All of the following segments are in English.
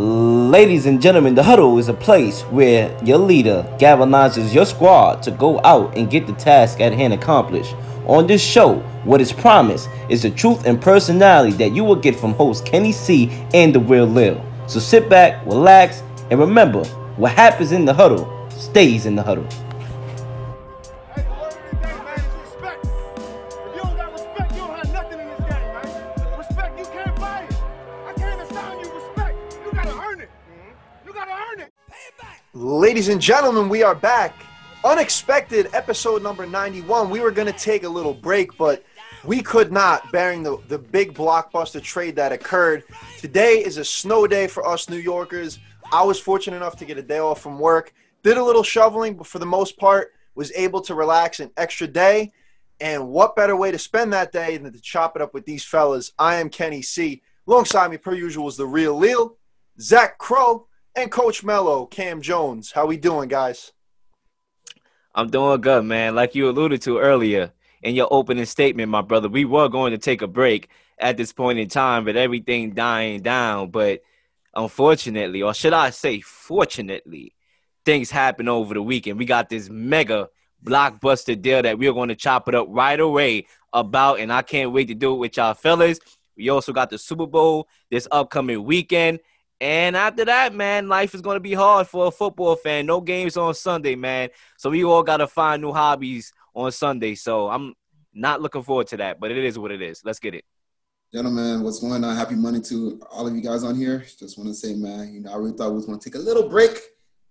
Ladies and gentlemen, the huddle is a place where your leader galvanizes your squad to go out and get the task at hand accomplished. On this show, what is promised is the truth and personality that you will get from host Kenny C and the Real Lil. So sit back, relax, and remember what happens in the huddle stays in the huddle. Ladies and gentlemen, we are back. Unexpected episode number 91. We were going to take a little break, but we could not, bearing the, the big blockbuster trade that occurred. Today is a snow day for us New Yorkers. I was fortunate enough to get a day off from work. Did a little shoveling, but for the most part, was able to relax an extra day. And what better way to spend that day than to chop it up with these fellas? I am Kenny C. Alongside me, per usual, is the real Lil, Zach Crow, and Coach Mello, Cam Jones. How we doing, guys? I'm doing good, man. Like you alluded to earlier in your opening statement, my brother, we were going to take a break at this point in time, but everything dying down. But unfortunately, or should I say, fortunately, things happened over the weekend. We got this mega blockbuster deal that we're going to chop it up right away about, and I can't wait to do it with y'all fellas. We also got the Super Bowl this upcoming weekend. And after that, man, life is going to be hard for a football fan. No games on Sunday, man. So we all got to find new hobbies on Sunday. So I'm not looking forward to that, but it is what it is. Let's get it. Gentlemen, what's going on? Happy Monday to all of you guys on here. Just want to say, man, you know, I really thought we was going to take a little break,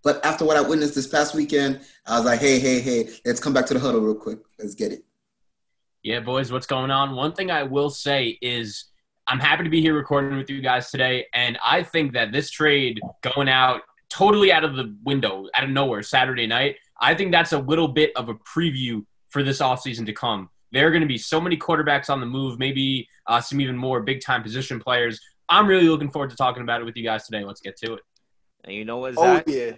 but after what I witnessed this past weekend, I was like, hey, hey, hey, let's come back to the huddle real quick. Let's get it. Yeah, boys, what's going on? One thing I will say is I'm happy to be here recording with you guys today, and I think that this trade going out totally out of the window, out of nowhere, Saturday night, I think that's a little bit of a preview for this offseason to come. There are going to be so many quarterbacks on the move, maybe uh, some even more big time position players. I'm really looking forward to talking about it with you guys today. Let's get to it. And you know what, Oh, yeah.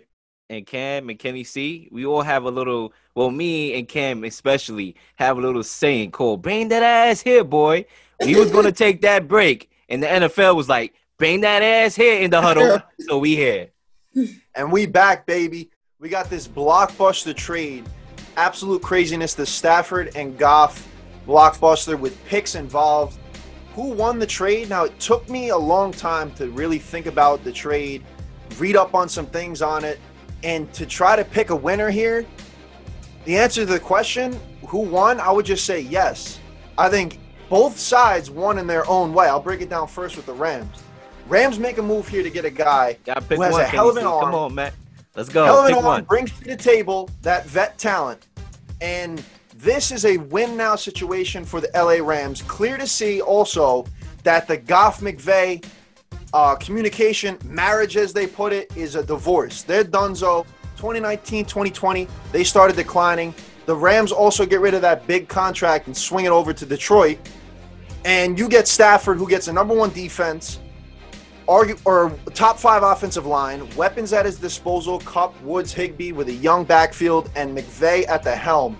and Cam and Kenny C, we all have a little, well, me and Cam especially have a little saying called bring that ass here, boy. We was gonna take that break, and the NFL was like, bring that ass here in the huddle. so we here. And we back, baby. We got this blockbuster trade. Absolute craziness. The Stafford and Goff blockbuster with picks involved. Who won the trade? Now, it took me a long time to really think about the trade, read up on some things on it, and to try to pick a winner here. The answer to the question, who won? I would just say yes. I think both sides won in their own way. I'll break it down first with the Rams. Rams make a move here to get a guy who has one. a hell of an arm. Come on, Matt. Let's go. Hell of an pick arm one. brings to the table that vet talent. And this is a win now situation for the LA Rams. Clear to see also that the Goff McVay uh, communication marriage, as they put it, is a divorce. They're donezo. 2019, 2020, they started declining. The Rams also get rid of that big contract and swing it over to Detroit. And you get Stafford, who gets a number one defense, argue or top five offensive line, weapons at his disposal, Kupp, Woods, Higbee with a young backfield, and McVay at the helm.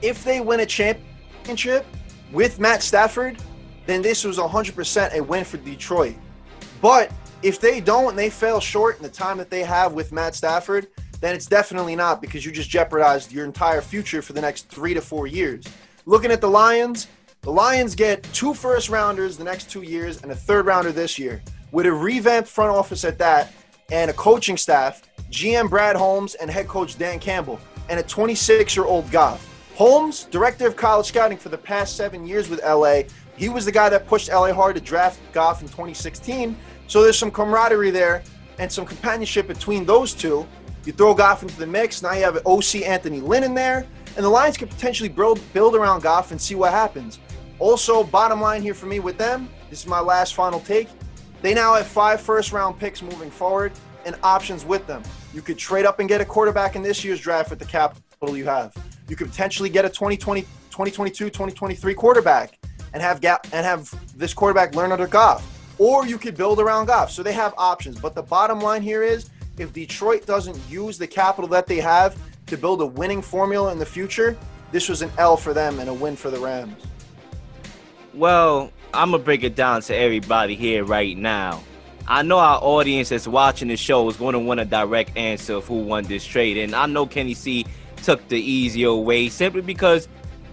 If they win a championship with Matt Stafford, then this was 100% a win for Detroit. But if they don't and they fail short in the time that they have with Matt Stafford, then it's definitely not because you just jeopardized your entire future for the next three to four years. Looking at the Lions, the Lions get two first rounders the next two years and a third rounder this year. With a revamped front office at that and a coaching staff, GM Brad Holmes and head coach Dan Campbell, and a 26 year old Goff. Holmes, director of college scouting for the past seven years with LA, he was the guy that pushed LA hard to draft Goff in 2016. So there's some camaraderie there and some companionship between those two. You throw Goff into the mix, now you have OC Anthony Lynn in there, and the Lions could potentially build, build around Goff and see what happens. Also, bottom line here for me with them, this is my last final take. They now have five first round picks moving forward and options with them. You could trade up and get a quarterback in this year's draft with the capital you have. You could potentially get a 2020, 2022, 2023 quarterback and have gap and have this quarterback learn under Goff. Or you could build around Goff. So they have options. But the bottom line here is if Detroit doesn't use the capital that they have to build a winning formula in the future, this was an L for them and a win for the Rams. Well, I'm gonna break it down to everybody here right now. I know our audience that's watching the show is going to want a direct answer of who won this trade, and I know Kenny C took the easier way simply because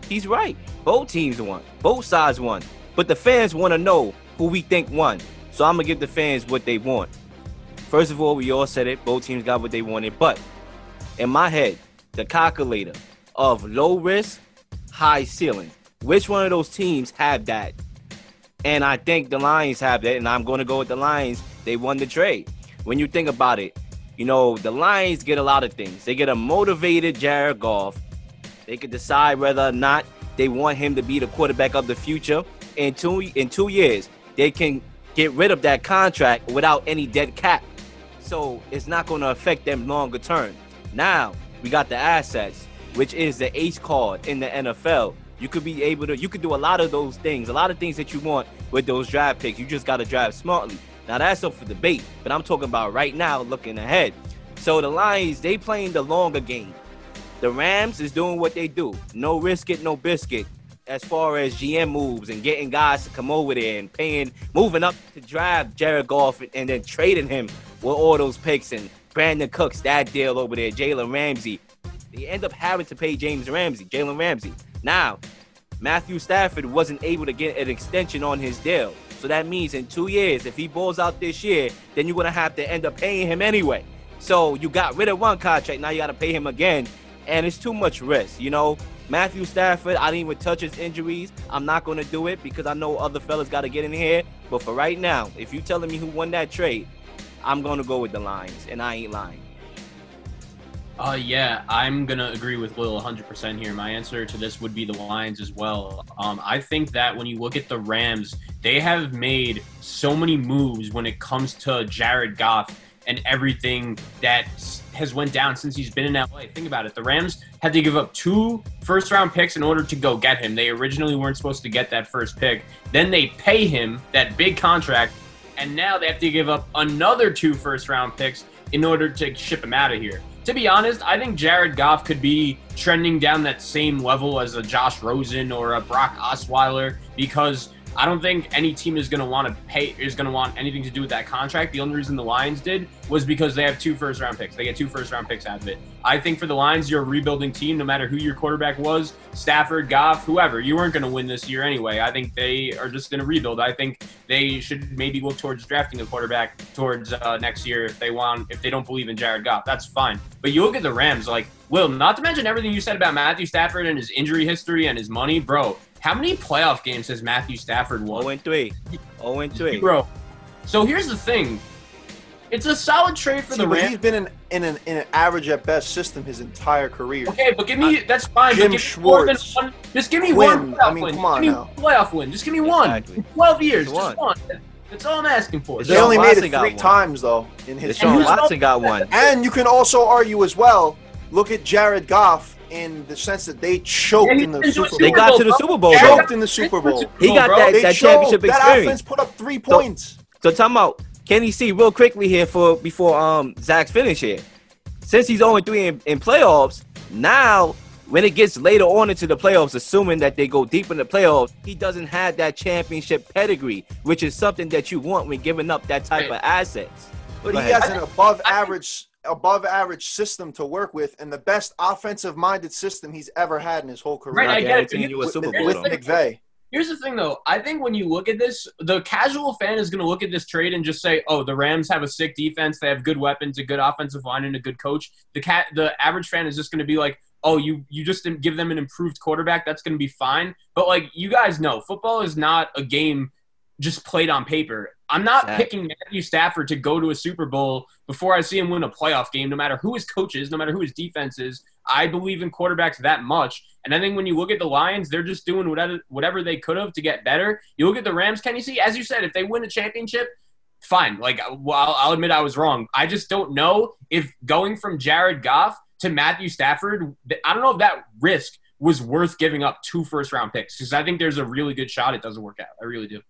he's right. Both teams won, both sides won, but the fans want to know who we think won. So I'm gonna give the fans what they want. First of all, we all said it. Both teams got what they wanted, but in my head, the calculator of low risk, high ceiling. Which one of those teams have that? And I think the Lions have that, and I'm going to go with the Lions. They won the trade. When you think about it, you know, the Lions get a lot of things. They get a motivated Jared Goff. They could decide whether or not they want him to be the quarterback of the future. In two in two years, they can get rid of that contract without any dead cap. So it's not going to affect them longer term. Now we got the assets, which is the ace card in the NFL. You could be able to, you could do a lot of those things, a lot of things that you want with those draft picks. You just got to drive smartly. Now that's up for debate, but I'm talking about right now, looking ahead. So the Lions, they playing the longer game. The Rams is doing what they do. No risk it, no biscuit. As far as GM moves and getting guys to come over there and paying, moving up to draft Jared Goff and then trading him with all those picks and Brandin Cooks, that deal over there, Jalen Ramsey. They end up having to pay James Ramsey, Jalen Ramsey. Now, Matthew Stafford wasn't able to get an extension on his deal. So that means in two years, if he balls out this year, then you're gonna have to end up paying him anyway. So you got rid of one contract, now you gotta pay him again, and it's too much risk. You know, Matthew Stafford, I didn't even touch his injuries. I'm not gonna do it because I know other fellas gotta get in here. But for right now, if you telling me who won that trade, I'm gonna go with the Lions, and I ain't lying. Uh, yeah, I'm gonna agree with Will 100% here. My answer to this would be the Lions as well. Um, I think that when you look at the Rams, they have made so many moves when it comes to Jared Goff and everything that has went down since he's been in LA. Think about it. The Rams had to give up two first round picks in order to go get him. They originally weren't supposed to get that first pick. Then they pay him that big contract, and now they have to give up another two first round picks in order to ship him out of here to be honest, I think Jared Goff could be trending down that same level as a Josh Rosen or a Brock Osweiler because I don't think any team is going to want to pay is going to want anything to do with that contract. The only reason the Lions did was because they have two first round picks. They get two first round picks out of it. I think for the Lions, you're a rebuilding team, no matter who your quarterback was, Stafford, Goff, whoever. You weren't going to win this year anyway. I think they are just going to rebuild. I think they should maybe look towards drafting a quarterback towards uh, next year if they want if they don't believe in Jared Goff. That's fine. But you look at the Rams, like Will, not to mention everything you said about Matthew Stafford and his injury history and his money, bro. How many playoff games has Matthew Stafford won? 0 and 3. 0 and 3. Bro. So here's the thing. It's a solid trade for See, the but Rams. he's been in, in an in an average at best system his entire career. Okay, but give me that's fine. Jim but give me more than Schwartz. one. Just give me Quinn, one playoff I mean, win. come on give me now. playoff win. Just give me one. Exactly. In Twelve years, Just just one. That's all I'm asking for. It's They Deshaun only made Watson it three one. times though in his. Deshaun Watson got one. And you can also argue as well. Look at Jared Goff in the sense that they choked Yeah, in the been Super Bowl. They got to the Super Bowl, bro. choked in the Super Bowl. He got that, that choked. championship That experience. offense put up three points. So talking about Kenny C real quickly here for before um Zach's finish here. Since he's 0 3 in, in playoffs, now when it gets later on into the playoffs, assuming that they go deep in the playoffs, he doesn't have that championship pedigree, which is something that you want when giving up that type Right. of assets. But Go he has an above average above average system to work with and the best offensive minded system he's ever had in his whole career. Right, I get it. guaranteeing you a with, Super Bowl. though. McVay. Here's the thing, though. I think when you look at this, the casual fan is going to look at this trade and just say, "Oh, the Rams have a sick defense. They have good weapons, a good offensive line, and a good coach." The cat, the average fan is just going to be like, "Oh, you you just didn't give them an improved quarterback. That's going to be fine." But like you guys know, football is not a game just played on paper. I'm not Exactly. picking Matthew Stafford to go to a Super Bowl before I see him win a playoff game, no matter who his coach is, no matter who his defense is. I believe in quarterbacks that much. And I think when you look at the Lions, they're just doing whatever whatever they could have to get better. You look at the Rams, can you see? As you said, if they win a championship, fine. Like, well, I'll, I'll admit I was wrong. I just don't know if going from Jared Goff to Matthew Stafford, I don't know if that risk was worth giving up two first round picks because I think there's a really good shot it doesn't work out. I really do.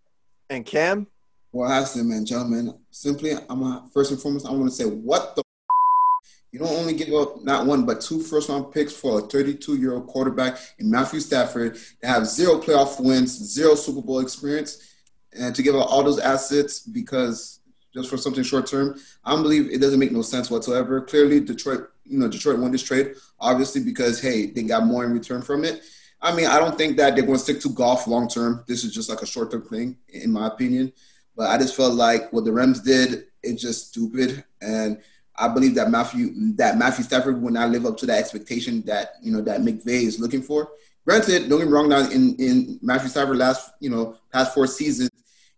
And Cam, Well, say, man, gentlemen, simply, I'm a, first and foremost, I want to say, what the you don't only give up not one but two first round picks for a 32 year old quarterback in Matthew Stafford to have zero playoff wins, zero Super Bowl experience, and to give up all those assets because just for something short term. I believe it doesn't make no sense whatsoever. Clearly, Detroit, you know, Detroit won this trade obviously because hey, they got more in return from it. I mean, I don't think that they're going to stick to Goff long term. This is just like a short term thing, in my opinion. But I just felt like what the Rams did, it's just stupid. And I believe that Matthew that Matthew Stafford will not live up to that expectation that you know that McVay is looking for. Granted, don't get me wrong. Now in in Matthew Stafford last you know past four seasons,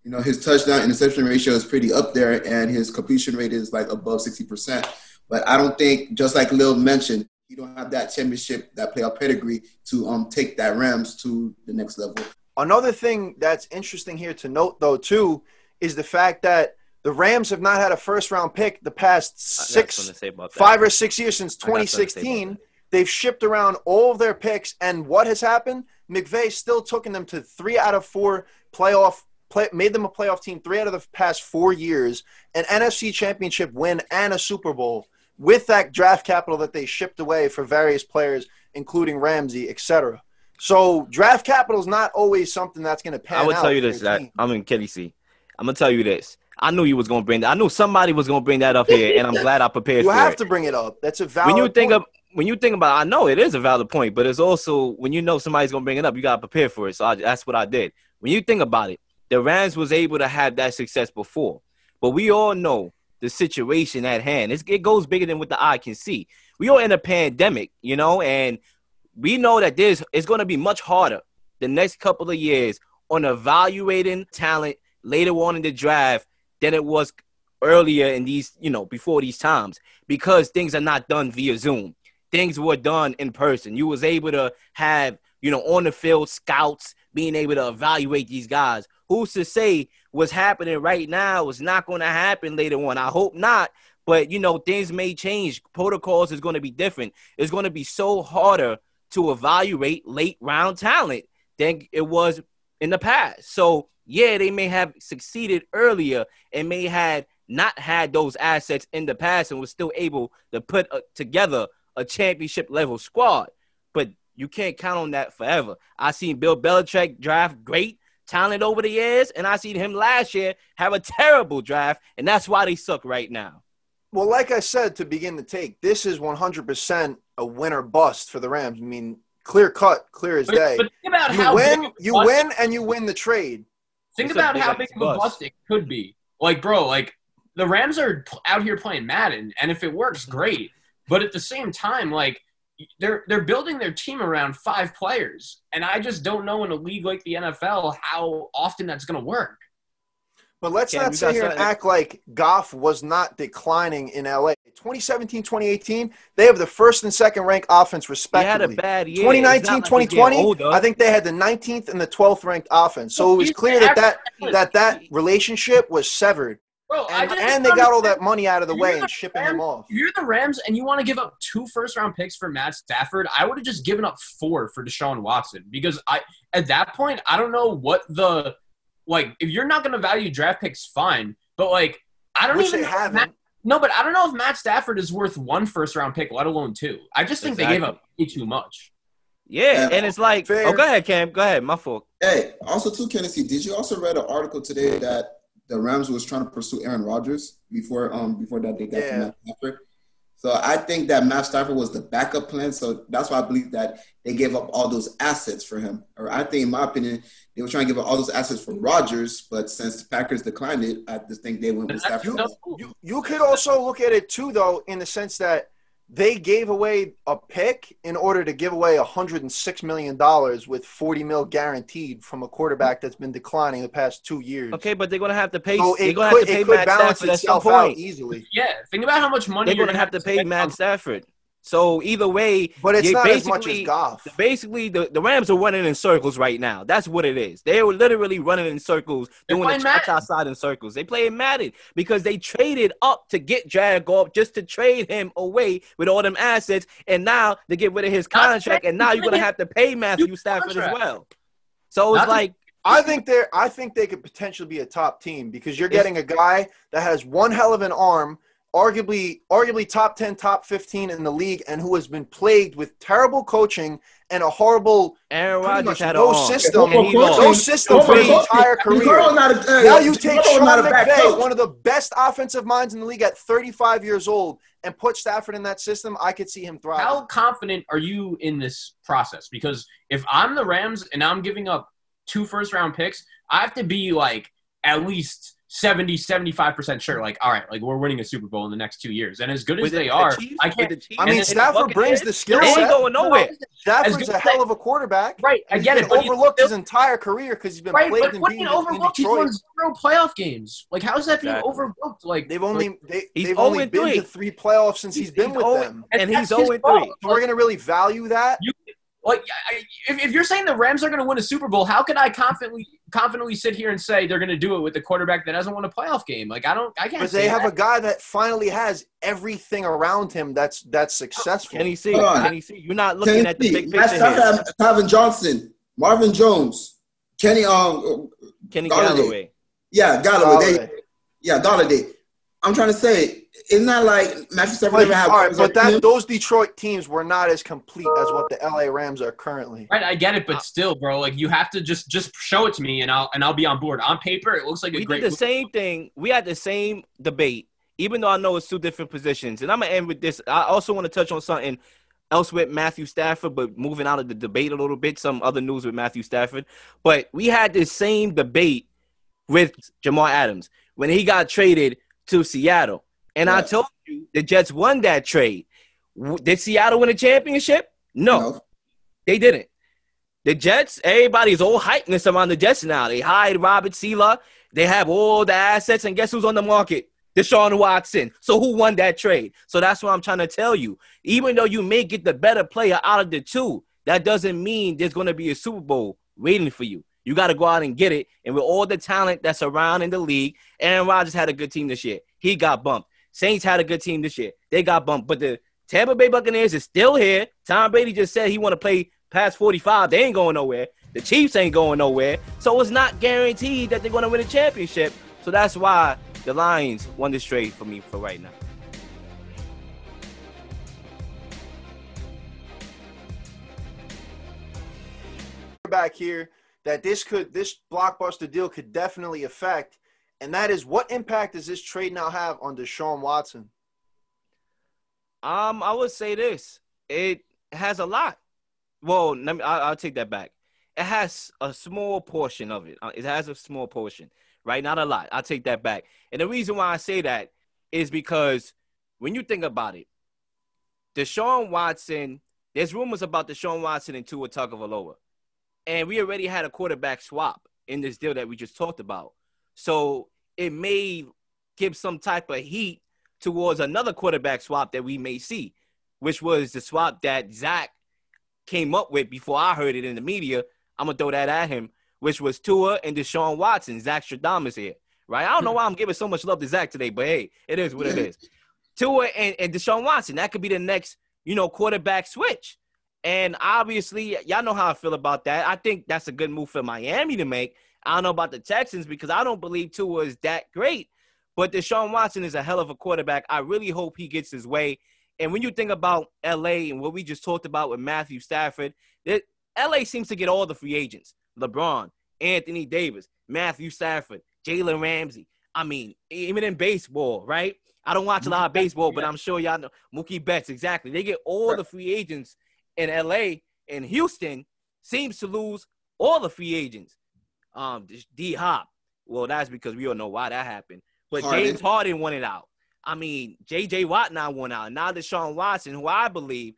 you know his touchdown interception ratio is pretty up there, and his completion rate is like above sixty percent. But I don't think, just like Lil mentioned, he don't have that championship, that playoff pedigree to um take that Rams to the next level. Another thing that's interesting here to note, though, too, is the fact that the Rams have not had a first round pick the past six, something to say about that. five or six years since I got something to say about 2016. They've shipped around all of their picks, and what has happened? McVay still taken them to three out of four playoff. Play, made them a playoff team three out of the past four years, an NFC championship win, and a Super Bowl with that draft capital that they shipped away for various players, including Ramsey, etc. So draft capital is not always something that's going to pan I would tell you this. That. I'm in Kelly C. I'm gonna tell you this. I knew you was gonna bring that. I knew somebody was gonna bring that up here, and I'm glad I prepared You have it. to bring it up. That's a valid. when you think point. of when you think about, I know it is a valid point, but it's also when you know somebody's gonna bring it up, you gotta prepare for it. So I, that's what I did. When you think about it, the Rams was able to have that success before, but we all know the situation at hand. It's, it goes bigger than what the eye can see. We are in a pandemic, you know, and we know that there's it's going to be much harder the next couple of years on evaluating talent later on in the draft than it was earlier in these, you know, before these times because things are not done via Zoom. Things were done in person. You was able to have, you know, on the field scouts being able to evaluate these guys. Who's to say what's happening right now is not going to happen later on? I hope not. But you know, things may change. Protocols is going to be different. It's going to be so harder to evaluate late round talent than it was in the past. So yeah, they may have succeeded earlier and may had not had those assets in the past and was still able to put uh together a championship level squad. But you can't count on that forever. I seen Bill Belichick draft great talent over the years, and I seen him last year have a terrible draft, and that's why they suck right now. Well, like I said to begin the take, this is 100% a winner bust for the Rams. I mean, clear cut, clear as But, day. but think about You how win, big you bust- win, and you win the trade. Think It's about big how big of a bust. bust it could be. Like, bro, like the Rams are out here playing Madden, and if it works, great. But at the same time, like they're they're building their team around five players, and I just don't know in a league like the NFL how often that's going to work. But let's Cam, not sit here and something- act like Goff was not declining in LA. 2017, 2018, they have the first and second ranked offense, He had a respectively. bad year. 2019, like 2020. I think they had the 19th and the 12th ranked offense. So it was clear that that, that, that relationship was severed. Bro, I And, just and they got all that money out of the way the and shipping him Rams- off. If you're the Rams and you want to give up two first round picks for Matt Stafford, I would have just given up four for Deshaun Watson because I at that point I don't know what the like if you're not going to value draft picks, fine, but like I don't Which even they haven't. Matt, no, but I don't know if Matt Stafford is worth one first round pick, let alone two. I just think they gave up way too much. Yeah, Yeah. and it's like, oh, Fair. oh, go ahead, Cam. Go ahead. My fault. Hey, also too, Kennedy, did you also read an article today that the Rams was trying to pursue Aaron Rodgers before um before that they got Yeah. to Matt Stafford? So I think that Matt Stafford was the backup plan. So that's why I believe that they gave up all those assets for him. Or I think, in my opinion, they were trying to give up all those assets for Rodgers, but since the Packers declined it, I just think they went with That's Stafford. no- You, you could also look at it too, though, in the sense that they gave away a pick in order to give away 106 million dollars with 40 mil guaranteed from a quarterback that's been declining the past two years. Okay, but they're gonna have to pay. so they're it gonna have to pay Matt Stafford at some point. easily. Yeah, think about how much money They're you're gonna have to pay spend Matt on- Stafford. So either way, But it's not as much as basically- Goff. Basically, the, the Rams are running in circles right now. That's what it is. They were literally running in circles, They're doing the playing cha-cha side in circles. They play Madden because they traded up to get Jared Goff just to trade him away with all them assets, and now to get rid of his contract, and now you're gonna have to pay Matthew Stafford as well. So it's like I think they're. I think they could potentially be a top team because you're getting a guy that has one hell of an arm, arguably, arguably top ten, top fifteen in the league, and who has been plagued with terrible coaching and a horrible Aaron pretty Rodgers much had no an system. and he no system for his entire career. a- uh, Now you take Carroll's Sean not a bad McVay, one of the best offensive minds in the league at 35 years old, and put Stafford in that system. I could see him thrive. How confident are you in this process? Because if I'm the Rams and I'm giving up two first round picks, I have to be like at least 70, 75% sure. Like, all right, like we're winning a Super Bowl in the next two years. And as good as With the- they the are, Chiefs- I can't. the I mean, the Stafford brings the skill They ain't set. going nowhere. Stafford's a hell they- of a quarterback. Right, I He's get been it. Overlooked still- his entire career because he's been right, plagued but in what being being in overlooked? He's won zero playoff games. Like, how is that being Exactly. overlooked? Like, They've only they, He's they've only 0-3. been to three playoffs since he's been with oh them. and he's that's his 0 3. So we're gonna really value that. You like if, if you're saying the Rams are going to win a Super Bowl, how can I confidently confidently sit here and say they're going to do it with the quarterback that hasn't won a playoff game? Like I don't, I can't. But say they have that. a guy that finally has everything around him that's that's successful. Can he see? Hold. Can he see? You're not looking at the Tennessee, big picture here. Stafford, Calvin Johnson, Marvin Jones, Kenny, um, Kenny Golladay. Galloway. yeah, Galloway. They, Golladay. yeah, Golladay. I'm trying to say, isn't that like Matthew Stafford Like, never had all right, but that those Detroit teams were not as complete as what the LA Rams are currently. Right, I get it, but uh, still, bro, like you have to just just show it to me, and I'll and I'll be on board. On paper, it looks like a We great. did the move. same thing. We had the same debate, even though I know it's two different positions. And I'm gonna end with this. I also want to touch on something else with Matthew Stafford, but moving out of the debate a little bit, some other news with Matthew Stafford. But we had the same debate with Jamal Adams when he got traded to Seattle. And I told you the Jets won that trade. Did Seattle win a championship? No. No. They didn't. The Jets, everybody's all hypeness around the Jets now. They hired Robert Saleh. They have all the assets, and guess who's on the market? Deshaun Watson. So who won that trade? So that's what I'm trying to tell you. Even though you may get the better player out of the two, that doesn't mean there's going to be a Super Bowl waiting for you. You got to go out and get it. And with all the talent that's around in the league, Aaron Rodgers had a good team this year. He got bumped. Saints had a good team this year. They got bumped. But the Tampa Bay Buccaneers is still here. Tom Brady just said he want to play past 45. They ain't going nowhere. The Chiefs ain't going nowhere. So it's not guaranteed that they're going to win a championship. So that's why the Lions won this trade for me for right now. back here that this could this blockbuster deal could definitely affect, and that is what impact does this trade now have on Deshaun Watson? Um, I would say this. It has a lot. Well, let me. I, I'll take that back. It has a small portion of it. Uh, It has a small portion, right? Not a lot. I'll take that back. And the reason why I say that is because when you think about it, Deshaun Watson. There's rumors about Deshaun Watson and Tua Tagovailoa, and we already had a quarterback swap in this deal that we just talked about. So it may give some type of heat towards another quarterback swap that we may see, which was the swap that Zach came up with before I heard it in the media. I'm gonna throw that at him, which was Tua and Deshaun Watson. Zach Stradamus here, right? I don't know why I'm giving so much love to Zach today, but hey, it is what it is. Tua and, and Deshaun Watson, that could be the next, you know, quarterback switch. And obviously, y'all know how I feel about that. I think that's a good move for Miami to make. I don't know about the Texans because I don't believe Tua is that great. But Deshaun Watson is a hell of a quarterback. I really hope he gets his way. And when you think about LA and what we just talked about with Matthew Stafford, that LA seems to get all the free agents. LeBron, Anthony Davis, Matthew Stafford, Jalen Ramsey. I mean, even in baseball, right? I don't watch a lot of baseball, but I'm sure y'all know Mookie Betts, exactly. They get all the free agents in LA and Houston seems to lose all the free agents. Um, D Hop. Well, that's because we don't know why that happened. But Harden. James Harden won it out. I mean, JJ Watt now won out. Now Deshaun Watson, who I believe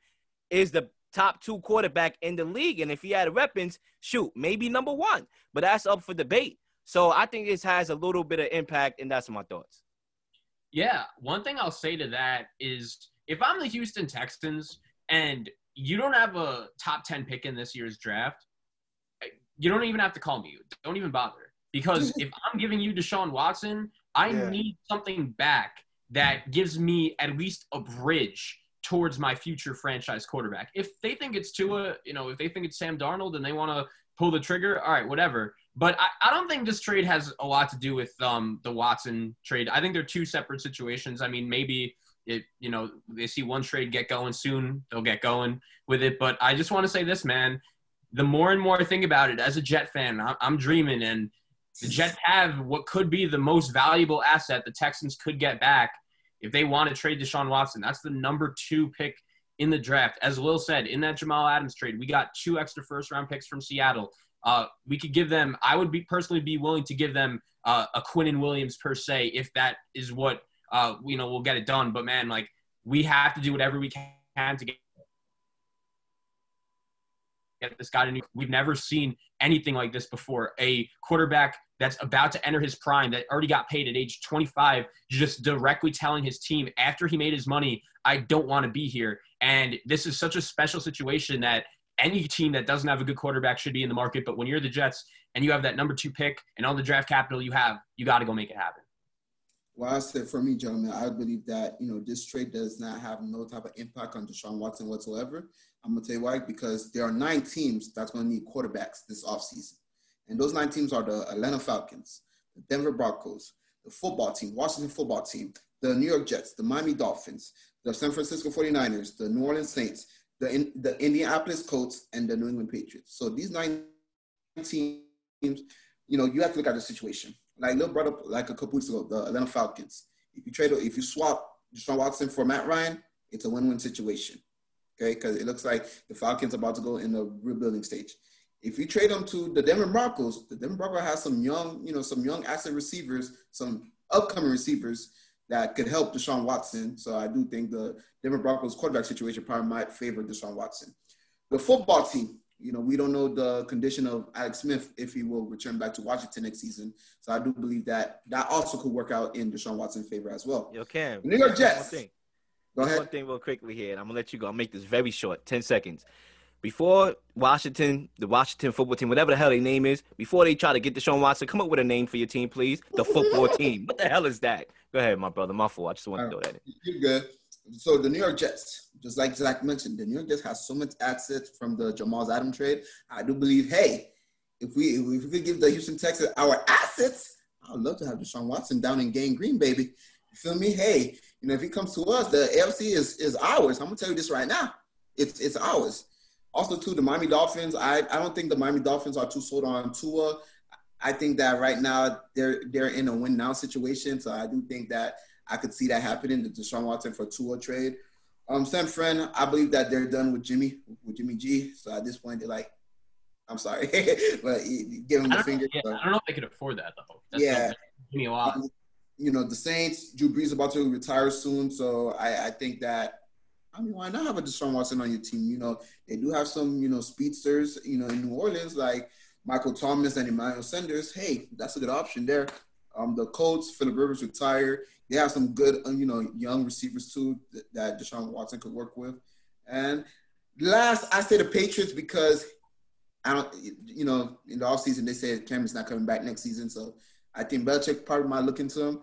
is the top two quarterback in the league. And if he had weapons, shoot, maybe number one. But that's up for debate. So I think this has a little bit of impact, and that's my thoughts. Yeah, one thing I'll say to that is if I'm the Houston Texans and you don't have a top 10 pick in this year's draft, you don't even have to call me. Don't even bother. Because if I'm giving you Deshaun Watson, I Yeah. need something back that gives me at least a bridge towards my future franchise quarterback. If they think it's Tua, you know, if they think it's Sam Darnold and they want to pull the trigger, all right, whatever. But I, I don't think this trade has a lot to do with um, the Watson trade. I think they're two separate situations. I mean, maybe it, you know, they see one trade get going soon, they'll get going with it. But I just want to say this, man. The more and more I think about it, as a Jet fan, I'm, dreaming, and the Jets have what could be the most valuable asset the Texans could get back if they want to trade Deshaun Watson. That's the number two pick in the draft. As Lil said, in that Jamal Adams trade, we got two extra first round picks from Seattle. Uh, we could give them. I would be personally be willing to give them uh, a and Williams per se if that is what uh, you know we'll get it done. But man, like we have to do whatever we can to get get this guy to new. We've never seen anything like this before. A quarterback that's about to enter his prime, that already got paid at age 25, just directly telling his team after he made his money, I don't want to be here. And this is such a special situation that any team that doesn't have a good quarterback should be in the market. But when you're the Jets and you have that number two pick and all the draft capital you have, you got to go make it happen. Well, I said for me, gentlemen, I believe that you know this trade does not have no type of impact on Deshaun Watson whatsoever. I'm gonna tell you why, because there are nine teams that's gonna need quarterbacks this offseason. And those nine teams are the Atlanta Falcons, the Denver Broncos, the football team, Washington football team, the New York Jets, the Miami Dolphins, the San Francisco 49ers, the New Orleans Saints, the, the Indianapolis Colts, and the New England Patriots. So these nine teams, you know, you have to look at the situation. Like brought up like a couple weeks ago, the Atlanta Falcons. If you trade, if you swap Deshaun Watson for Matt Ryan, it's a win-win situation. Okay, because it looks like the Falcons about to go in the rebuilding stage. If you trade them to the Denver Broncos, the Denver Broncos has some young, you know, some young asset receivers, some upcoming receivers that could help Deshaun Watson. So I do think the Denver Broncos quarterback situation probably might favor Deshaun Watson. The football team, you know, we don't know the condition of Alex Smith if he will return back to Washington next season. So I do believe that that also could work out in Deshaun Watson's favor as well. Yo, Cam. New York Jets. One thing. Go ahead. One thing real quickly here, and I'm gonna let you go. I'll make this very short, 10 seconds. Before Washington, the Washington football team, whatever the hell their name is, before they try to get Deshaun Watson, come up with a name for your team, please. The football team. What the hell is that? Go ahead, my brother. My fault. I just want to throw that in. You're good. So the New York Jets, just like Zach mentioned, the New York Jets has so much assets from the Jamal Adams trade. I do believe, hey, if we if we could give the Houston Texans our assets, I would love to have Deshaun Watson down in Gang Green, baby. You feel me? Hey, you know, if he comes to us, the AFC is is ours. I'm gonna tell you this right now. It's it's ours. Also, too, the Miami Dolphins. I, I don't think the Miami Dolphins are too sold on Tua. I think that right now they're they're in a win now situation. So I do think that I could see that happening, the Deshaun Watson for Tua trade. Um, San Fran, I believe that they're done with Jimmy, with Jimmy G. So at this point, they're like, I'm sorry, but give him the finger. yeah, so- I don't know if they could afford that though. That's Yeah. give a lot. Um, you know, the Saints, Drew Brees about to retire soon. So I, I think that, I mean, why not have a Deshaun Watson on your team? You know, they do have some, you know, speedsters, you know, in New Orleans, like Michael Thomas and Emmanuel Sanders. Hey, that's a good option there. Um, the Colts, Philip Rivers retired. They have some good, uh, you know, young receivers too that, that Deshaun Watson could work with. And last, I say the Patriots because I don't, you know, in the offseason, they said Cameron's not coming back next season. So I think Belichick probably might look into him.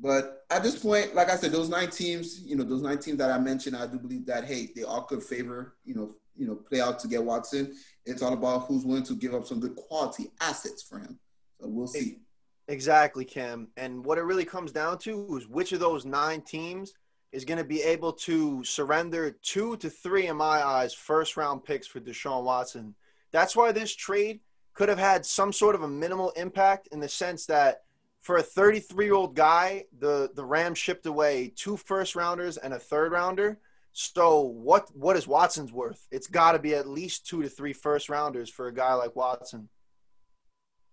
But at this point, like I said, those nine teams, you know, those nine teams that I mentioned, I do believe that hey, they all could favor, you know, you know, play out to get Watson. It's all about who's willing to give up some good quality assets for him. So we'll see. Exactly, Kim. And what it really comes down to is which of those nine teams is going to be able to surrender two to three, in my eyes, first round picks for Deshaun Watson. That's why this trade could have had some sort of a minimal impact in the sense that for a 33 year old guy, the, the Rams shipped away two first rounders and a third rounder. So what what is Watson's worth? It's got to be at least two to three first rounders for a guy like Watson.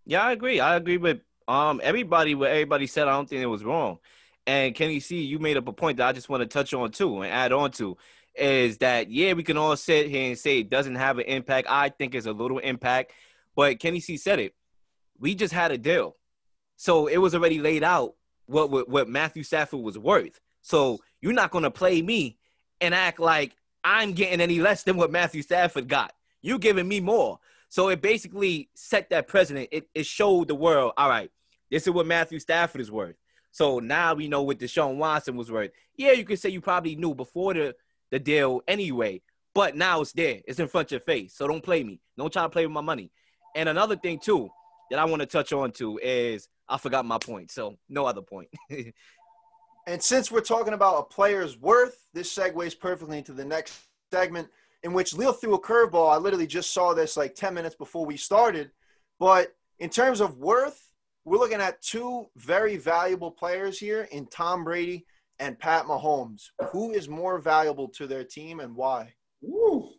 Yeah, I agree. I agree with um everybody. What everybody said, I don't think it was wrong. And Kenny C, you made up a point that I just want to touch on too and add on to is that yeah, we can all sit here and say it doesn't have an impact. I think it's a little impact, but Kenny C said it. We just had a deal, so it was already laid out what what, what Matthew Stafford was worth. So you're not gonna play me and act like I'm getting any less than what Matthew Stafford got. You giving me more. So it basically set that precedent. It, it showed the world, all right, this is what Matthew Stafford is worth. So now we know what Deshaun Watson was worth. Yeah, you could say you probably knew before the, the deal anyway, but now it's there. It's in front of your face. So don't play me. Don't try to play with my money. And another thing, too, that I want to touch on to is I forgot my point, so no other point. And since we're talking about a player's worth, this segues perfectly into the next segment in which Leo threw a curveball. I literally just saw this like 10 minutes before we started. But in terms of worth, we're looking at two very valuable players here in Tom Brady and Pat Mahomes. Who is more valuable to their team and why? Woo.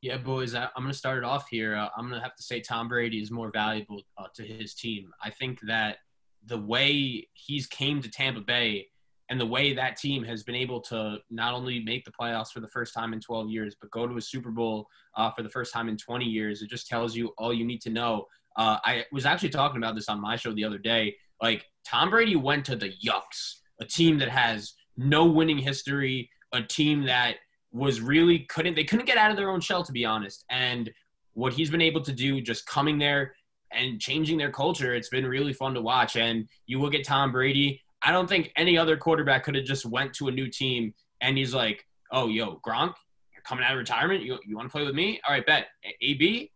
Yeah, boys, I, I'm going to start it off here. Uh, I'm going to have to say Tom Brady is more valuable uh, to his team. I think that the way he's came to Tampa Bay and the way that team has been able to not only make the playoffs for the first time in 12 years, but go to a Super Bowl uh, for the first time in 20 years, it just tells you all you need to know. Uh, I was actually talking about this on my show the other day. Like, Tom Brady went to the Yucks, a team that has no winning history, a team that was really couldn't they couldn't get out of their own shell to be honest. And what he's been able to do just coming there and changing their culture it's been really fun to watch. And you look at tom brady i don't think any other quarterback could have just went to a new team and he's like oh yo gronk you're coming out of retirement? You, you want to play with me? All right bet. Ab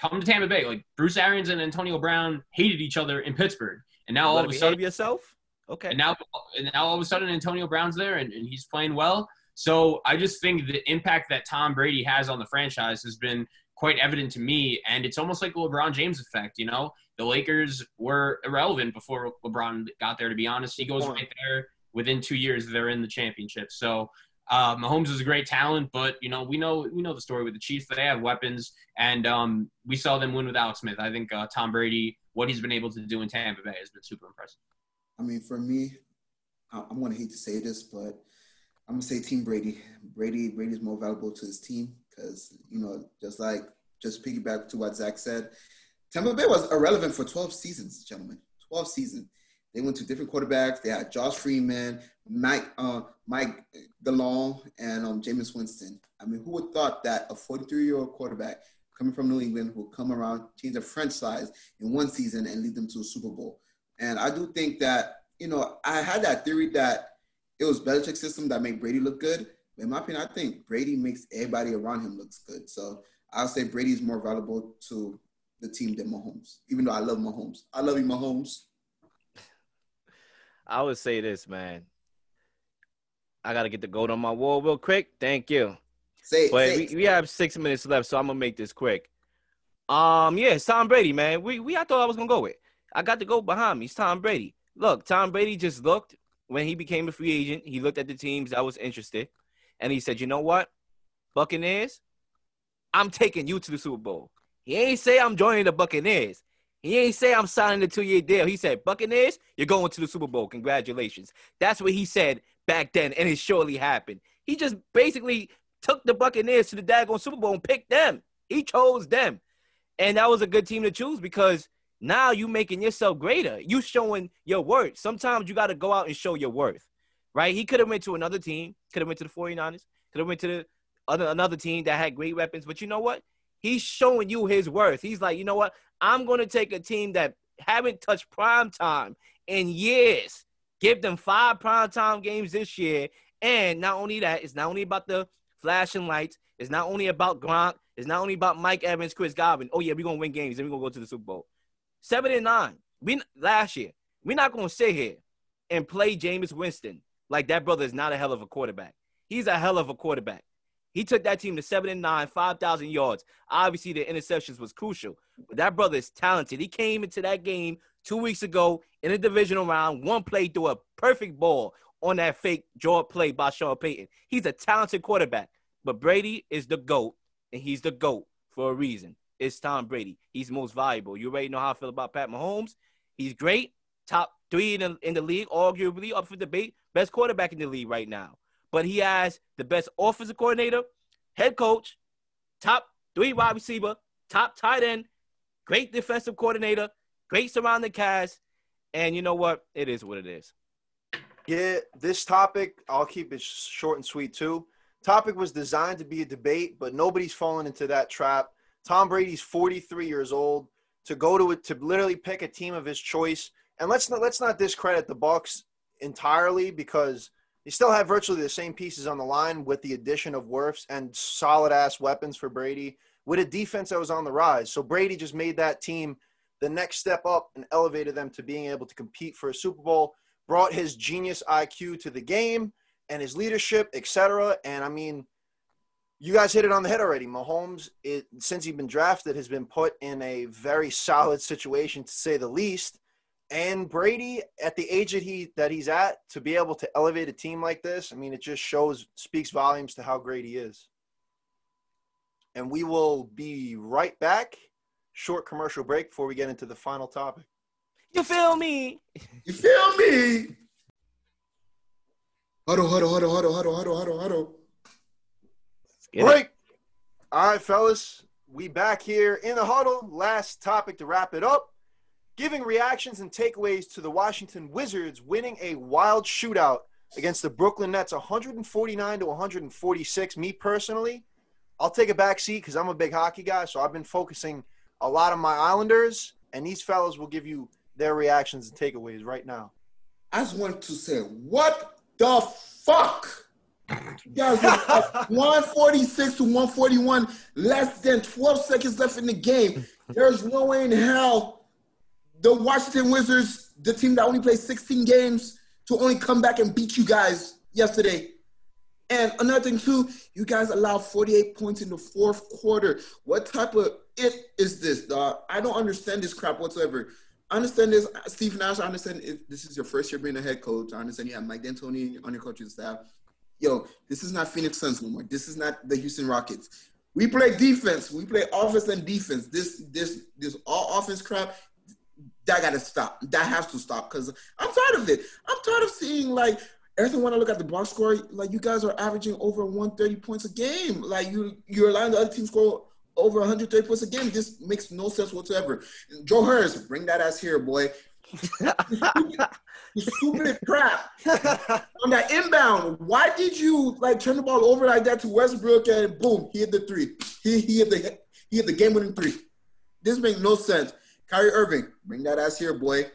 come to tampa bay like bruce arians and antonio brown hated each other in pittsburgh and now all of a sudden yourself. Okay. and now, and now all of a sudden, Antonio Brown's there and, and he's playing well. So I just think the impact that Tom Brady has on the franchise has been quite evident to me. And it's almost like the LeBron James effect. You know, the Lakers were irrelevant before LeBron got there, to be honest. He goes right there. Within two years, they're in the championship. So uh, Mahomes is a great talent, but you know we know we know the story with the Chiefs. They have weapons, and um, we saw them win with Alex Smith. I think uh, Tom Brady, what he's been able to do in Tampa Bay, has been super impressive. I mean, for me, I'm gonna hate to say this, but I'm gonna say Team Brady. Brady, Brady's more valuable to his team because you know, just like just piggyback to what Zach said, Tampa Bay was irrelevant for 12 seasons, gentlemen. 12 seasons. They went to different quarterbacks. They had Josh Freeman, Mike, uh, Mike DeLong, and um, Jameis Winston. I mean, who would thought that a 43-year-old quarterback coming from New England will come around, change a franchise in one season, and lead them to a Super Bowl? And I do think that, you know, I had that theory that it was Belichick's system that made Brady look good. But in my opinion, I think Brady makes everybody around him looks good. So I'll say Brady's more valuable to the team than Mahomes, even though I love Mahomes. I love you, Mahomes. I would say this, man. I gotta get the gold on my wall real quick. Thank you. Say it. But say we, we have six minutes left, so I'm gonna make this quick. Um, yeah, it's Tom Brady, man. We we I thought I was gonna go with. I got to go behind me. It's Tom Brady. Look, Tom Brady just looked when he became a free agent. He looked at the teams that was interested, and he said, "You know what, Buccaneers, I'm taking you to the Super Bowl." He ain't say I'm joining the Buccaneers. He ain't say I'm signing a two-year deal. He said, "Buccaneers, you're going to the Super Bowl. Congratulations." That's what he said back then, and it surely happened. He just basically took the Buccaneers to the daggone Super Bowl and picked them. He chose them. And that was a good team to choose because now you making yourself greater. You showing your worth. Sometimes you got to go out and show your worth. Right? He could have went to another team, could have went to the 49ers, could have went to the other another team that had great weapons, but you know what? He's showing you his worth. He's like, "You know what? I'm going to take a team that haven't touched prime time in years. Give them five prime time games this year. And not only that, it's not only about the flashing lights. It's not only about Gronk. It's not only about Mike Evans, Chris Godwin. Oh yeah, we're gonna win games and we're gonna go to the Super Bowl. Seven and nine. We last year. We're not gonna sit here and play Jameis Winston like that brother is not a hell of a quarterback. He's a hell of a quarterback. He took that team to seven and nine, five thousand yards. Obviously, the interceptions was crucial, but that brother is talented. He came into that game two weeks ago in a divisional round, one play threw a perfect ball on that fake draw play by Sean Payton. He's a talented quarterback, but Brady is the GOAT, and he's the GOAT for a reason. It's Tom Brady. He's most valuable. You already know how I feel about Pat Mahomes. He's great, top three in the, in the league, arguably up for debate, best quarterback in the league right now. But he has the best offensive coordinator, head coach, top three wide receiver, top tight end, great defensive coordinator, great surrounding cast, and you know what? It is what it is. Yeah, this topic, I'll keep it short and sweet too. Topic was designed to be a debate, but nobody's fallen into that trap. Tom Brady's 43 years old to go to it to literally pick a team of his choice. And let's not let's not discredit the Bucks entirely because they still have virtually the same pieces on the line with the addition of Wirfs and solid ass weapons for Brady with a defense that was on the rise. So Brady just made that team the next step up and elevated them to being able to compete for a Super Bowl. Brought his genius IQ to the game and his leadership, etc. And I mean, you guys hit it on the head already. Mahomes, it, since he's been drafted, has been put in a very solid situation to say the least. And Brady, at the age that he that he's at, to be able to elevate a team like this, I mean, it just shows speaks volumes to how great he is. And we will be right back. Short commercial break before we get into the final topic. You feel me? You feel me? Huddle, huddle, huddle, huddle, huddle, huddle, huddle, huddle. Get it. Break. All right, fellas, we back here in the huddle. Last topic to wrap it up. Giving reactions and takeaways to the Washington Wizards winning a wild shootout against the Brooklyn Nets 149 to 146. Me personally, I'll take a back seat because I'm a big hockey guy, so I've been focusing a lot on my Islanders, and these fellas will give you their reactions and takeaways right now. I just wanted to say, what the fuck? You guys 146 to 141, less than 12 seconds left in the game. There's no way in hell the Washington Wizards, the team that only played 16 games, to only come back and beat you guys yesterday. And another thing too, you guys allowed 48 points in the fourth quarter. What type of it is this, dog? I don't understand this crap whatsoever. I understand this, Steve Nash. I understand it, this is your first year being a head coach. I understand you have Mike D'Antoni on your coaching staff. Yo, this is not Phoenix Suns no more. This is not the Houston Rockets. We play defense. We play offense and defense. This this this all offense crap that got to stop. That has to stop because I'm tired of it. I'm tired of seeing like everything. When I look at the box score, like you guys are averaging over 130 points a game. Like you, you're allowing the other team score over 130 points a game. This makes no sense whatsoever. Joe Harris, bring that ass here, boy. You stupid crap on that inbound. Why did you like turn the ball over like that to Westbrook and boom, he hit the three. He, he hit the he hit the game winning three. This makes no sense. Kyrie Irving, bring that ass here, boy.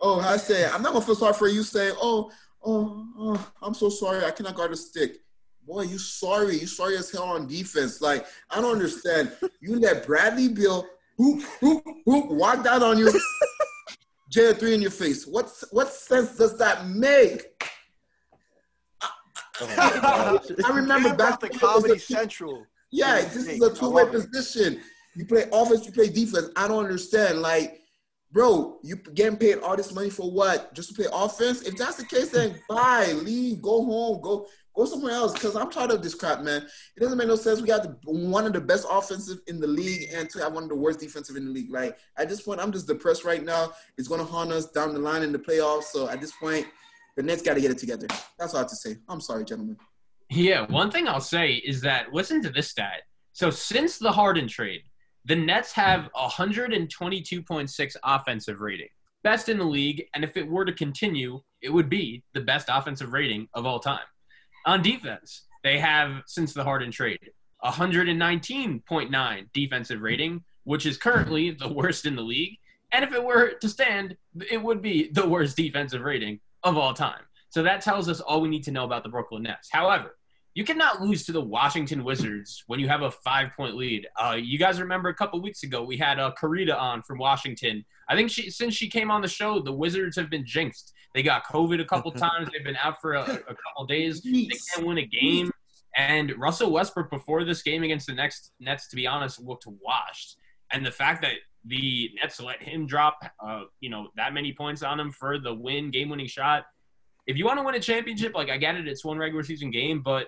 Oh, I say, I'm not gonna feel sorry for you Say, oh, oh, oh, I'm so sorry, I cannot guard a stick. Boy, you sorry. You sorry as hell on defense. Like, I don't understand. You let Bradley Beal whoop, whoop, whoop, walk down on you, J three in your face. What what sense does that make? I remember Camp back off the when it was Comedy Central. yeah, Yeah, this is a two-way position. You play offense, you play defense. I don't understand. Like, bro, you getting paid all this money for what? Just to play offense? If that's the case, then bye, leave, go home, go go somewhere else. Because I'm tired of this crap, man. It doesn't make no sense. We got the, one of the best offensive in the league, and to have one of the worst defensive in the league. Like at this point, I'm just depressed right now. It's going to haunt us down the line in the playoffs. So at this point, the Nets got to get it together. That's all I have to say. I'm sorry, gentlemen. Yeah, one thing I'll say is that listen to this stat. So since the Harden trade, the Nets have 122.6 offensive rating, best in the league, and if it were to continue, it would be the best offensive rating of all time. On defense, they have since the Harden trade 119.9 defensive rating, which is currently the worst in the league. And if it were to stand, it would be the worst defensive rating of all time. So that tells us all we need to know about the Brooklyn Nets. However, you cannot lose to the Washington Wizards when you have a five point lead. Uh, you guys remember a couple weeks ago we had uh, Karita on from Washington. I think she since she came on the show, the Wizards have been jinxed. They got COVID a couple times. They've been out for a, a couple days. They can't win a game. And Russell Westbrook before this game against the next Nets, to be honest, looked washed. And the fact that the Nets let him drop, uh, you know, that many points on him for the win, game-winning shot. If you want to win a championship, like I get it, it's one regular season game, but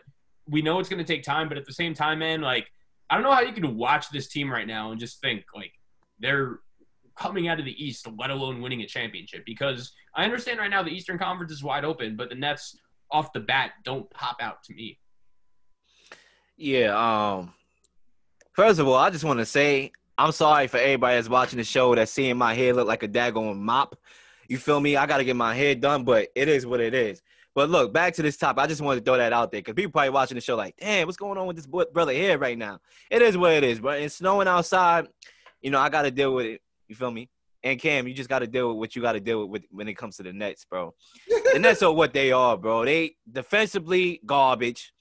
we know it's going to take time. But at the same time, man, like I don't know how you can watch this team right now and just think like they're coming out of the East, let alone winning a championship. Because I understand right now the Eastern Conference is wide open, but the Nets off the bat don't pop out to me. Yeah. Um. First of all, I just want to say I'm sorry for everybody that's watching the show that's seeing my hair look like a daggone mop. You feel me? I got to get my hair done, but it is what it is. But look, back to this topic. I just wanted to throw that out there because people probably watching the show like, damn, what's going on with this boy, brother here right now? It is what it is, but it's snowing outside. You know, I got to deal with it. You feel me? And Cam, you just got to deal with what you got to deal with when it comes to the Nets, bro. the Nets are what they are, bro. They defensively garbage.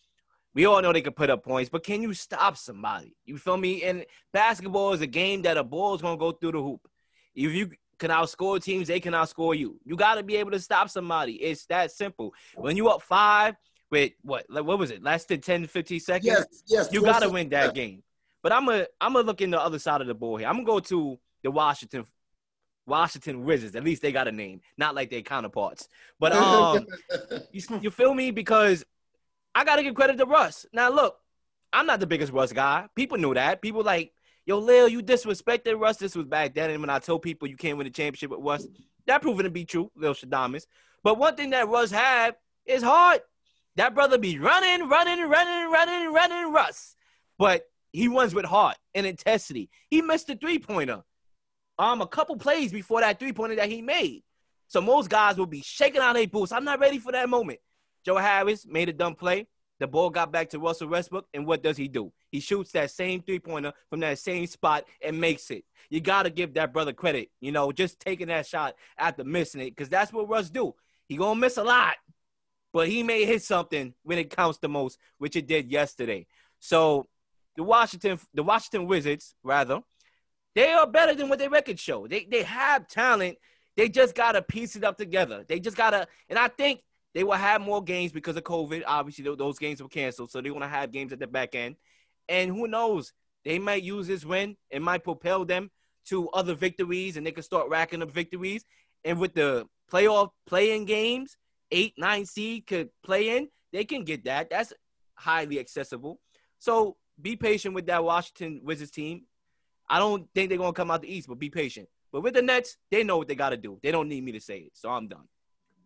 We all know they can put up points, but can you stop somebody? You feel me? And basketball is a game that a ball is gonna go through the hoop. If you can outscore teams, they can outscore you. You got to be able to stop somebody. It's that simple. When you up five with what? What was it? Less than 10, 15 seconds. Yes, yes. you got to win that game. But I'm gonna I'm gonna look in the other side of the ball here. I'm gonna go to the Washington Washington Wizards. At least they got a name, not like their counterparts. But um, you, you feel me? Because I gotta give credit to Russ. Now look, I'm not the biggest Russ guy. People knew that. People like, yo, Lil, you disrespected Russ. This was back then. And when I told people you can't win a championship with Russ, that proven to be true, Lil Shadamas. But one thing that Russ had is heart. That brother be running, running, running, running, running, Russ. But he runs with heart and intensity. He missed the three pointer. Um, a couple plays before that three pointer that he made. So most guys will be shaking out their boots. I'm not ready for that moment. Joe Harris made a dumb play. The ball got back to Russell Westbrook, and what does he do? He shoots that same three pointer from that same spot and makes it. You got to give that brother credit, you know, just taking that shot after missing it, because that's what Russ do. He gonna miss a lot, but he may hit something when it counts the most, which it did yesterday. So the Washington, the Washington Wizards, rather, they are better than what their records show. They they have talent. They just gotta piece it up together. They just gotta, and I think they will have more games because of COVID. Obviously, those games were canceled, so they're gonna have games at the back end. And who knows? They might use this win. It might propel them to other victories, and they can start racking up victories. And with the playoff playing games, eight, nine seed could play in. They can get that. That's highly accessible. So be patient with that Washington Wizards team. I don't think they're gonna come out the East, but be patient. But with the Nets, they know what they got to do. They don't need me to say it, so I'm done.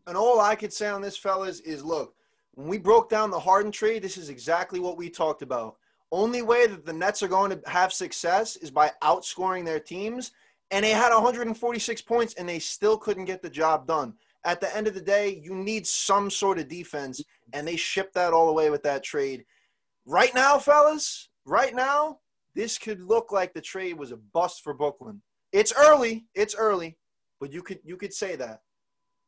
And all I could say on this, fellas, is look, when we broke down the Harden trade, this is exactly what we talked about. Only way that the Nets are going to have success is by outscoring their teams. And they had 146 points and they still couldn't get the job done. At the end of the day, you need some sort of defense, and they shipped that all away with that trade. Right now, fellas, right now, this could look like the trade was a bust for Brooklyn. It's early, it's early, but you could you could say that.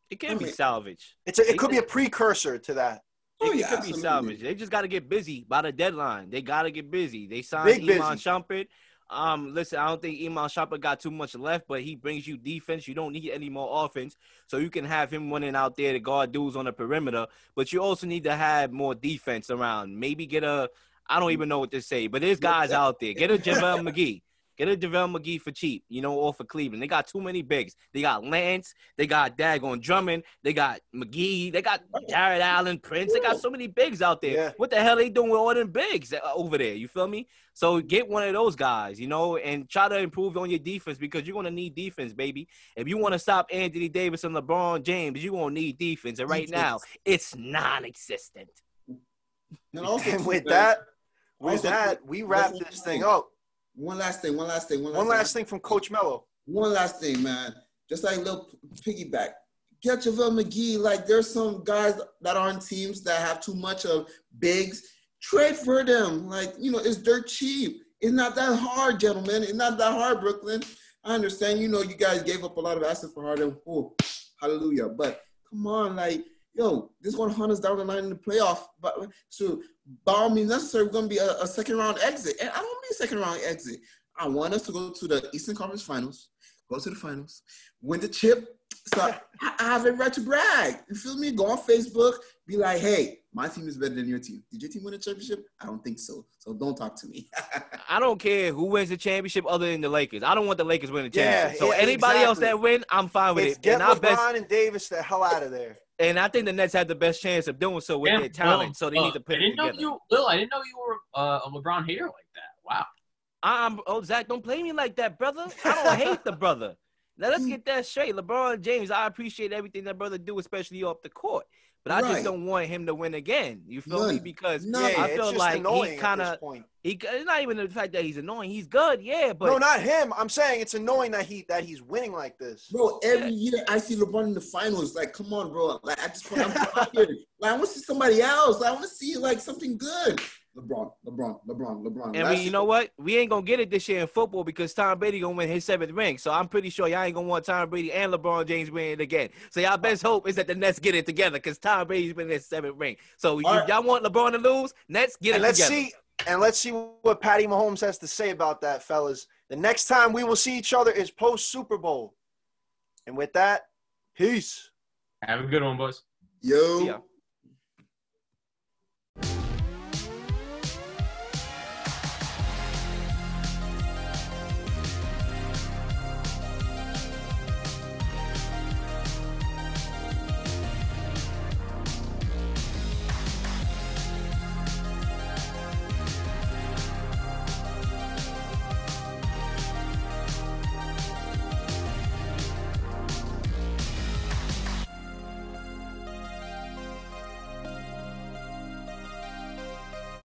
It can I be mean- salvaged. It's a, it could be a precursor to that. Oh, it yeah, could be absolutely. salvaged. They just got to get busy by the deadline. They got to get busy. They signed Big Iman busy. Shumpert. Um, listen, I don't think Iman Shumpert got too much left, but he brings you defense. You don't need any more offense, so you can have him running out there to guard dudes on the perimeter. But you also need to have more defense around. Maybe get a. I don't even know what to say, but there's guys out there. Get a JaVale McGee. Get a JaVale McGee for cheap, you know, or for Cleveland. They got too many bigs. They got Nance. They got Dagon Drummond. They got McGee. They got Jarrett Allen, Prince. They got so many bigs out there. Yeah. What the hell they doing with all them bigs uh, over there? You feel me? So get one of those guys, you know, and try to improve on your defense because you're gonna need defense, baby. If you want to stop Anthony Davis and LeBron James, you're gonna need defense. And right now, it's non-existent. And also, And with that, with Also, that, we wrap this thing up. One last thing, one last thing, one last One thing. last thing from Coach Mello. One last thing, man. Just like a little piggyback. Get JaVale McGee. Like there's some guys that are on teams that have too much of bigs. Trade for them. Like, you know, it's dirt cheap. It's not that hard, gentlemen. It's not that hard, Brooklyn. I understand, you know, you guys gave up a lot of assets for Harden. Oh, hallelujah. But come on, like, yo, this one hunt us down the line in the playoff. But so by all means necessary, we're gonna be a, a second round exit. And I don't mean second round exit. I want us to go to the Eastern Conference Finals, go to the finals, win the chip. So I I have a right to brag. You feel me? Go on Facebook, be like, hey, my team is better than your team. Did your team win a championship? I don't think so. So don't talk to me. I don't care who wins the championship other than the Lakers. I don't want the Lakers winning the Yeah, championship. So yeah, anybody else that win, I'm fine with It's it. get And I LeBron bet, and Davis the hell out of there. And I think the Nets have the best chance of doing so with Damn, their talent. so they Will, need to put I it didn't together. know you, Will. I didn't know you were uh, a LeBron hater like that. Wow. I'm oh Zach, don't play me like that, brother. I don't hate the brother. Now let's get that straight. LeBron James, I appreciate everything that brother do, especially off the court. But I Right. just don't want him to win again. You feel me? Because None. I feel just like he kind of point. he. It's not even the fact that he's annoying. He's good, yeah, but no, not him. I'm saying it's annoying that he that he's winning like this. Bro, every year I see LeBron in the finals. Like, come on, bro. Like, I just want, I'm tired. Like, I want to see somebody else. Like, I want to see like something good. LeBron, LeBron, LeBron, LeBron. And we, you know what? We ain't gonna get it this year in football because Tom Brady gonna win his seventh ring. So I'm pretty sure y'all ain't gonna want Tom Brady and LeBron James winning it again. So y'all best hope is that the Nets get it together because Tom Brady's been his seventh ring. So you, All right. y'all want LeBron to lose? Nets get And it let's together. see. And let's see what Patty Mahomes has to say about that, fellas. The next time we will see each other is post Super Bowl. And with that, peace. Have a good one, boys. Yo. See ya.